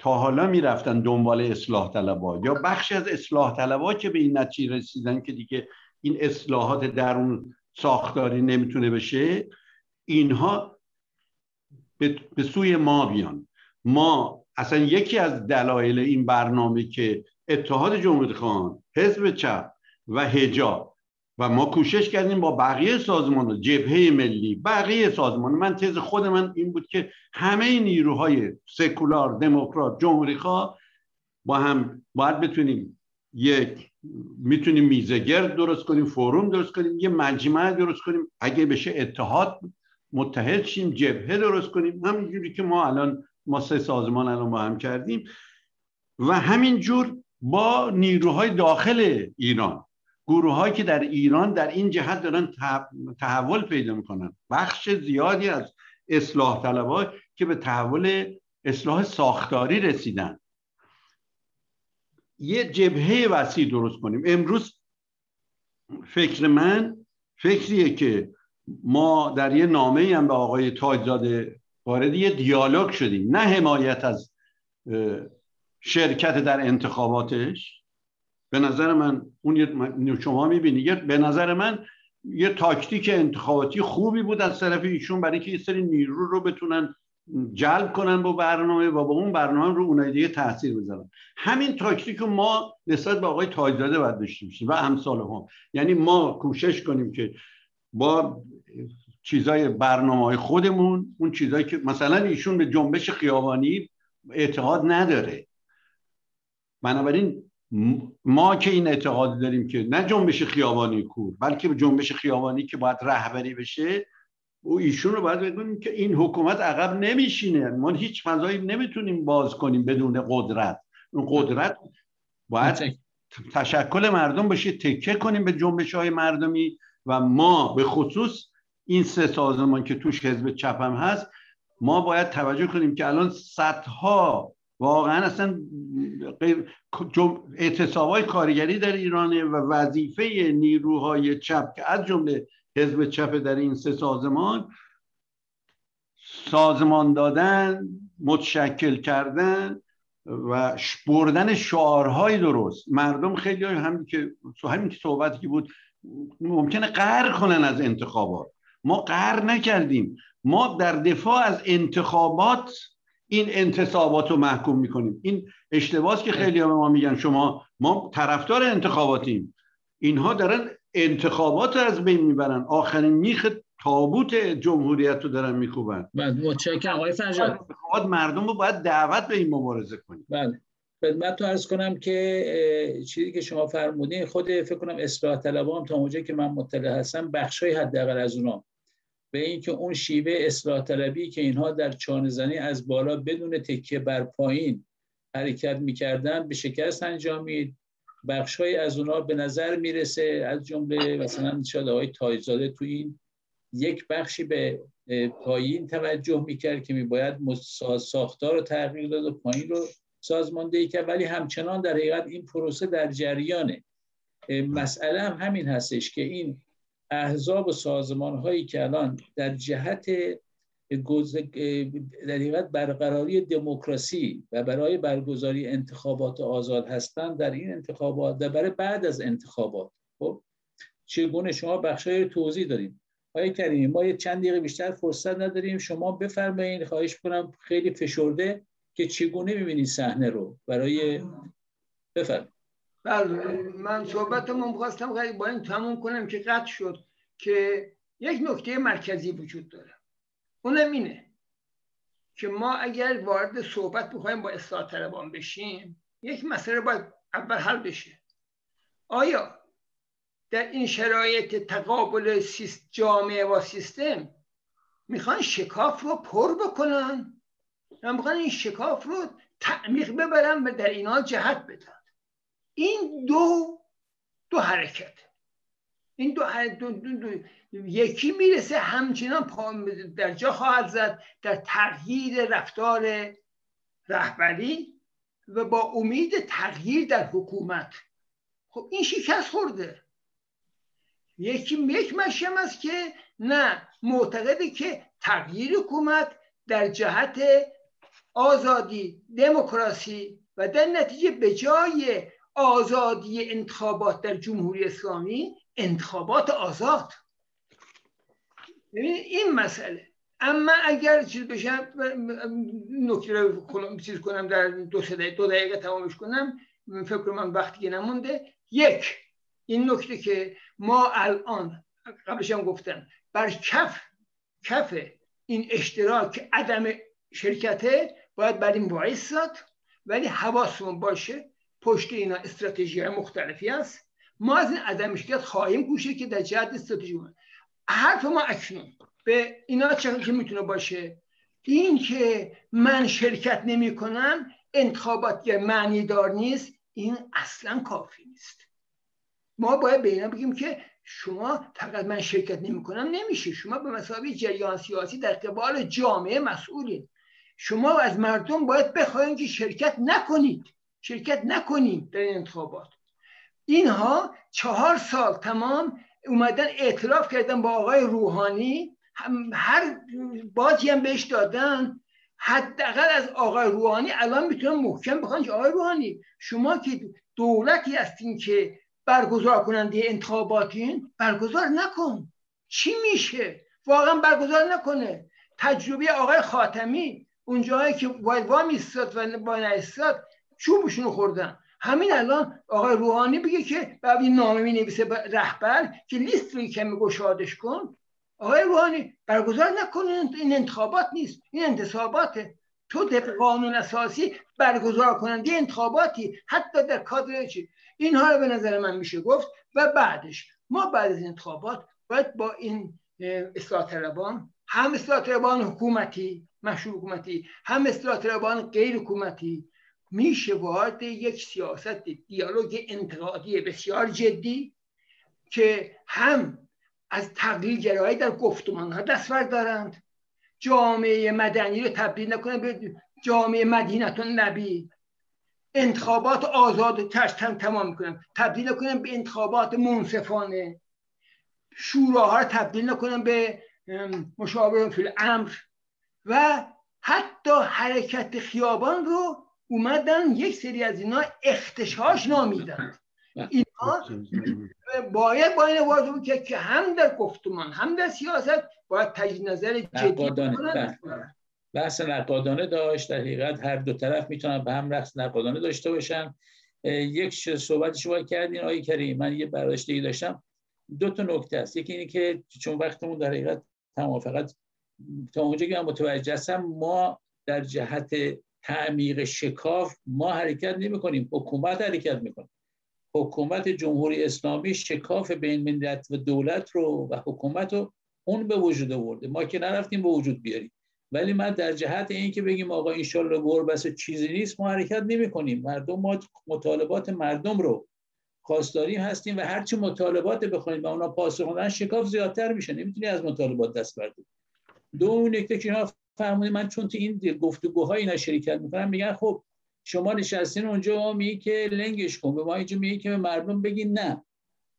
تا حالا می‌رفتن دنبال اصلاح طلبا. یا بخشی از اصلاح طلبا که به این نتیجه رسیدن که دیگه این اصلاحات درون ساختاری نمی‌تونه بشه اینها به سوی ما بیان. ما اصلا یکی از دلایل این برنامه که اتحاد جمهوری خواهان حزب چپ و هجاب و ما کوشش کردیم با بقیه سازمان جبهه ملی بقیه سازمان. من تز خود من این بود که همه نیروهای سکولار دموکرات جمهوری خواه با هم باید بتونیم یک می‌تونیم میزگرد درست کنیم فوروم درست کنیم یه مجمع درست کنیم. اگه بشه اتحاد متحد شیم جبهه درست کنیم. همینجوری که ما الان ما سه سازمان الان با هم کردیم. و همینجور با نیروهای داخل ایران. گروه هایی که در ایران در این جهت دارن تحول پیدا می‌کنن. بخش زیادی از اصلاح طلبها که به تحول اصلاح ساختاری رسیدن. یه جبهه وسیع درست کنیم. امروز فکر من فکریه که ما در یه نامه هم به آقای تاجزاده وارد یه دیالوگ شدیم. نه حمایت از شرکت در انتخاباتش به نظر من اون شما می‌بینید به نظر من یه تاکتیک انتخاباتی خوبی بود از طرف ایشون برای که یه سری نیرو رو بتونن جلب کنن با برنامه و با اون برنامه رو اونای دیگه تاثیر بذارن. همین تاکتیک رو ما نسبت به آقای تاجزاده باید داشته باشیم و امثال هم. یعنی ما کوشش کنیم که با چیزای برنامه های خودمون اون چیزایی که مثلا ایشون به جنبش خیابانی اعتقاد نداره. بنابراین ما که این اعتقاد داریم که نه جنبش خیابانی کور بلکه جنبش خیابانی که باید رهبری بشه او ایشون رو باید بگیم که این حکومت عقب نمیشینه. ما هیچ فضایی نمی‌تونیم باز کنیم بدون قدرت. اون قدرت باید تشکل مردم باشه تکه کنیم به جنبش های مردمی و ما به خصوص این سه سازمان که توش حزب چپ هم هست ما باید توجه کنیم که الان صدها واقعا اصلا اعتصابای کارگری در ایرانه و وظیفه نیروهای چپ که از جمله حزب چپ در این سه سازمان سازمان دادن متشکل کردن و بردن شعارهای درست. مردم خیلی همین که همین که صحبتی که بود ممکنه قهر کنن از انتخابات. ما قهر نکردیم. ما در دفاع از انتخابات این انتصابات رو محکوم می‌کنیم. این اشتباهی که خیلی به ما میگن شما ما طرفدار انتخاباتیم. اینها دارن انتخابات رو از بین می‌برن. آخرین میخ تابوت جمهوریت رو دارن میکوبن بله متشکرم. آقای فرجاد مردم رو باید دعوت به این مبارزه کنیم. بله. خدمت تو ارز کنم که چیزی که شما فرمودین خود فکر کنم اصلاح طلبان تا اونجایی که من مطلع هستم بخشای حداقل از اونا. به اینکه اون شیوه اصلاح طلبی که اینها در چانه زنی از بالا بدون تکیه بر پایین حرکت می‌کردن به شکست انجامید بخشای از اونا به نظر می‌رسه از جمله مثلا شاید آقای تایزاده تو این یک بخشی به پایین توجه می‌کرد که میباید ساختار رو تغییر داد و پایین رو سازماندهی کرد. ولی همچنان در حقیقت این پروسه در جریانه. مسئله هم همین هستش که این احزاب و سازمان هایی که الان در جهت در برقراری دموکراسی و برای برگزاری انتخابات آزاد هستند در این انتخابات و برای بعد از انتخابات. خب چگونه شما بخشای توضیح داریم آقای کریمی ما یه چند دقیقه بیشتر فرصت نداریم. شما بفرمایید خواهش کنم خیلی فشرده که چگونه می‌بینید صحنه رو برای بفرمایید بله من صحبتمون خواستم با این تموم کنم که قطع شد که یک نکته مرکزی وجود داره. اونم اینه که ما اگر وارد صحبت بخوایم با اصلاح طلبان بشیم یک مسئله باید اول حل بشه. آیا در این شرایط تقابل جامعه و سیستم می‌خوان شکاف رو پر بکنن؟ و می‌خوان این شکاف رو تعمیق ببرن و در اینا جهت بدن؟ این دو دو حرکت. این دو, دو, دو, دو یکی می‌رسه همچنان در جا خواهد زد در تغییر رفتار رهبری و با امید تغییر در حکومت. خب این شکست خورده. یکی یک مشیم است که نه معتقده که تغییر حکومت در جهت آزادی دموکراسی و در نتیجه به جای آزادی انتخابات در جمهوری اسلامی انتخابات آزاد. این مسئله. اما اگر چیز بشم نکته رو چیز کنم در دو دو دقیقه تمامش کنم. فکر من وقتی نمونده. یک این نکته که ما الان قبلش هم گفتم بر کف کف این اشتراک عدم شرکته باید بر این وایستاد ولی حواسمون باشه پشت اینا استراتژی های مختلفی هست. ما از این عدم شرکت خواهیم کوشید که در جهت استراتژی حرف ما اکنون به اینا چه می‌تونه باشه. این که من شرکت نمی کنم انتخابات معنی دار نیست این اصلا کافی نیست. ما باید به اینا بگیم که شما فقط من شرکت نمی کنم نمیشه. شما به مسابقه جریان سیاسی در قبال جامعه مسئولید شما از مردم باید بخواید که شرکت نکنید. شرکت نکنید در این انتخابات. اینها چهار سال تمام اومدن اعتراف کردن با آقای روحانی هر بازی هم بهش دادن. حداقل از آقای روحانی الان می‌تونن محکم بخوان آقای روحانی شما که دولتی هستین که برگزار کننده انتخاباتین برگزار نکن. چی میشه؟ واقعا برگزار نکنه. تجربه آقای خاتمی اونجایی که باید وا میستاد و با نایستاد چوبشون خوردن. همین الان آقای روحانی بگه که بعد نامه می نویسه رهبر که لیست رو کمی گشادش کن. آقای روحانی برگزار نکنین این انتخابات نیست. این انتصاباته تو طبق قانون اساسی برگزار کننده انتخاباتی. حتی در کادر چی؟ اینها رو به نظر من میشه گفت و بعدش ما بعد از انتخابات باید با این اصلاح طلبان هم اصلاح طلبان حکومتی مشروع حکومتی هم اصلاح طلبان غیر حکومتی میشه وارد یک سیاست دیالوگ انتقادی بسیار جدی که هم از تقلیل گرایی در گفتمان ها دست دارند جامعه مدنی رو تبدیل نکنه به جامعه مدینتون نبی انتخابات آزاد تشتن تمام می‌کنن. تبدیل نکنن به انتخابات منصفانه. شوراها رو تبدیل نکنن به مشاور فی امر و حتی حرکت خیابان رو اومدن یک سری از اینا اختشاش نامیدن. اینها باید با این واضح که هم در گفتمان هم در سیاست باید تجدید نظر جدی بحث نقادانه داشت. در حقیقت هر دو طرف می‌تونن به هم رقص نقادانه داشته باشن. یک صحبت شما کردین آقای کریم. من یه برداشتی داشتم. دو تا نکته است. یکی اینه که چون وقتمون در حقیقت تمام فقط تا اونجا که من متوجه هستم ما در جهت تعمیق شکاف ما حرکت نمی کنیم حکومت حرکت می‌کنه. حکومت جمهوری اسلامی شکاف بین ملت و دولت رو و حکومت رو اون به وجود آورده. ما که نرفتیم به وجود بیاریم. ولی من در جهت این که بگیم آقا انشالله گور بس چیزی نیست ما حرکت نمی کنیم مردم ما مطالبات مردم رو خواستاری هستیم و هرچی مطالبات بخونیم و اونا پاسخ شکاف زیادتر میشه. نمی‌تونی از مطالبات دست بردی دو نکته که اینا فرمودید من چون تو این گفتگوهای اینا شرکت می‌کنم میگن خب شما نشستین اونجا میگی که لنگش کن. به ما اینجا میگی که به مردم بگین نه.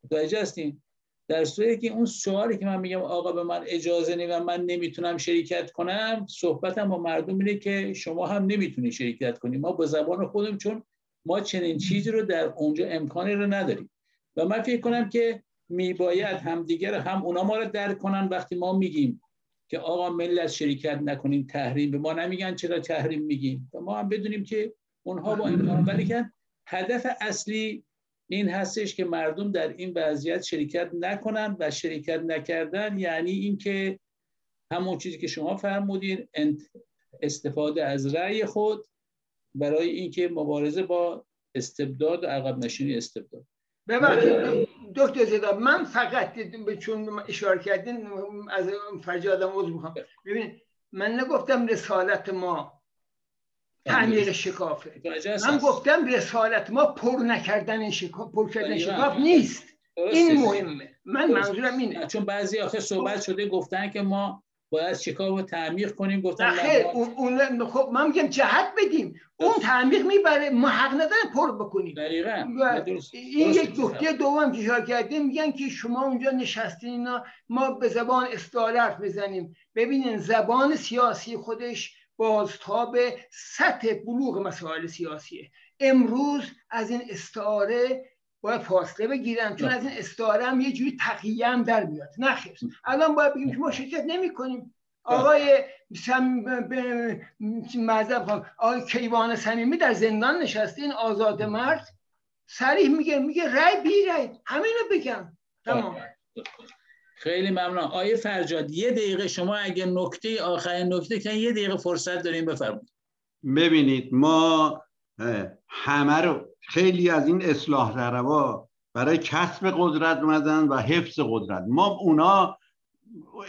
متوجه هستین؟ در صورتی که اون سوالی که من میگم آقا به من اجازه نی و من نمی‌تونم شرکت کنم صحبتم با مردم اینه که شما هم نمی‌تونی شرکت کنی. ما با زبان خودم چون ما چنین چیزی رو در اونجا امکانی رو نداریم. و من فکر کنم که میباید همدیگر هم اونا ما رو درک کنن. وقتی ما میگیم که آقا ملت شرکت نکنیم تحریم به ما نمیگن چرا تحریم میگیم و ما هم بدونیم که اونها با امکان ولی هدف اصلی این هستش که مردم در این وضعیت شرکت نکنن و شرکت نکردن یعنی اینکه همون چیزی که شما فرمودین استفاده از رأی خود برای اینکه مبارزه با استبداد و عقب نشینی استبداد. ببخشید. دکتر زیدا من فقط چون اشاره کردین از فرجادم عضو می‌خوام. ببینید من نگفتم رسالت ما تعمیق شکافه. من گفتم رسالت ما پر نکردن شکاف پر کردن شکاف نیست. این مهمه. من منظورم اینه. چون بعضی آخه صحبت شده گفتن که ما باید شکاف رو تعمیق کنیم؟ گفتن خیر اون خب من میگم جهت بدیم. اون تعمیق می‌بره ما حق نداریم پر بکنیم. دقیقاً. این یک نکته دوم که اشاره کردیم میگن که شما اونجا نشستین اینا ما به زبان استعاره حرف بزنیم. ببینین زبان سیاسی خودش بازتاب سطح بلوغ مسائل سیاسیه. امروز از این استعاره باید فاصله بگیرن چون از این استعاره هم یه جوری تقیه هم در میاد. نخیر الان باید بگیم که ما شرکت نمی کنیم. آقای سم... آقای کیوان صمیمی در زندان نشسته این آزاد مرد سریح میگه میگه رای بی رای همینو بگم تمام. خیلی ممنون. آیه فرجاد یه دقیقه شما اگه نکته آخرین نکته که یه دقیقه فرصت داریم بفرمایید. ببینید ما همه رو خیلی از این اصلاح طلبا برای کسب قدرت اومدن و حفظ قدرت. ما اونا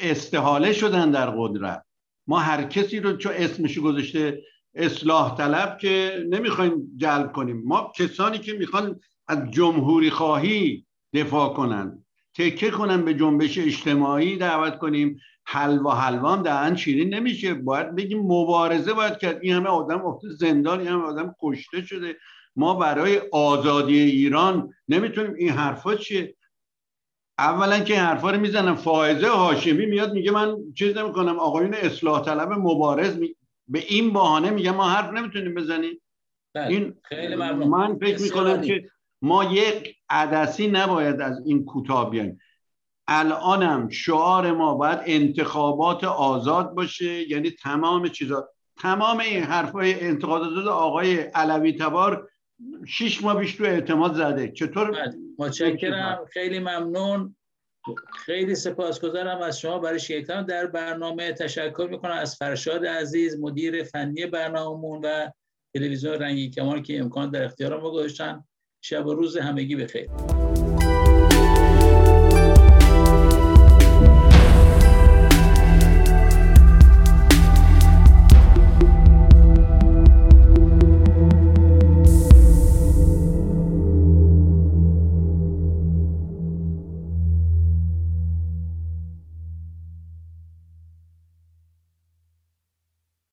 استحاله شدن در قدرت. ما هر کسی رو چون اسمشو گذاشته اصلاح طلب که نمی‌خوایم جلب کنیم. ما کسانی که می‌خوان از جمهوری خواهی دفاع کنن تکه کنن به جنبش اجتماعی دعوت کنیم حلوا حلوام دهن شیرین نمیشه. باید بگیم مبارزه باید کرد. این همه آدم افته زندان این همه آدم کشته شده. ما برای آزادی ایران نمی‌تونیم این حرفا چیه؟ اولا که این حرفا رو می‌زنم. فائزه هاشمی میاد میگه من چیز نمی‌کنم. آقایون اصلاح طلب مبارز به این بهانه میگه ما حرف نمی‌تونیم بزنیم. بله، این خیلی من فکر می‌کنم که ما یک عدسی نباید از این کوتاه بیایم. الانم شعار ما باید انتخابات آزاد باشه. یعنی تمام چیزا. تمام این حرفای انتقادات آقای علوی تبار شش ماه بیش تو اعتماد زده. چطور؟ بله، متشکرم. خیلی ممنون. خیلی سپاسگزارم از شما برای شرکت در برنامه تشکر می‌کنم از فرشاد عزیز مدیر فنی برنامهمون و تلویزیون رنگی کمان که امکان در اختیار ما گذاشتن. شب و روز همگی بخیر.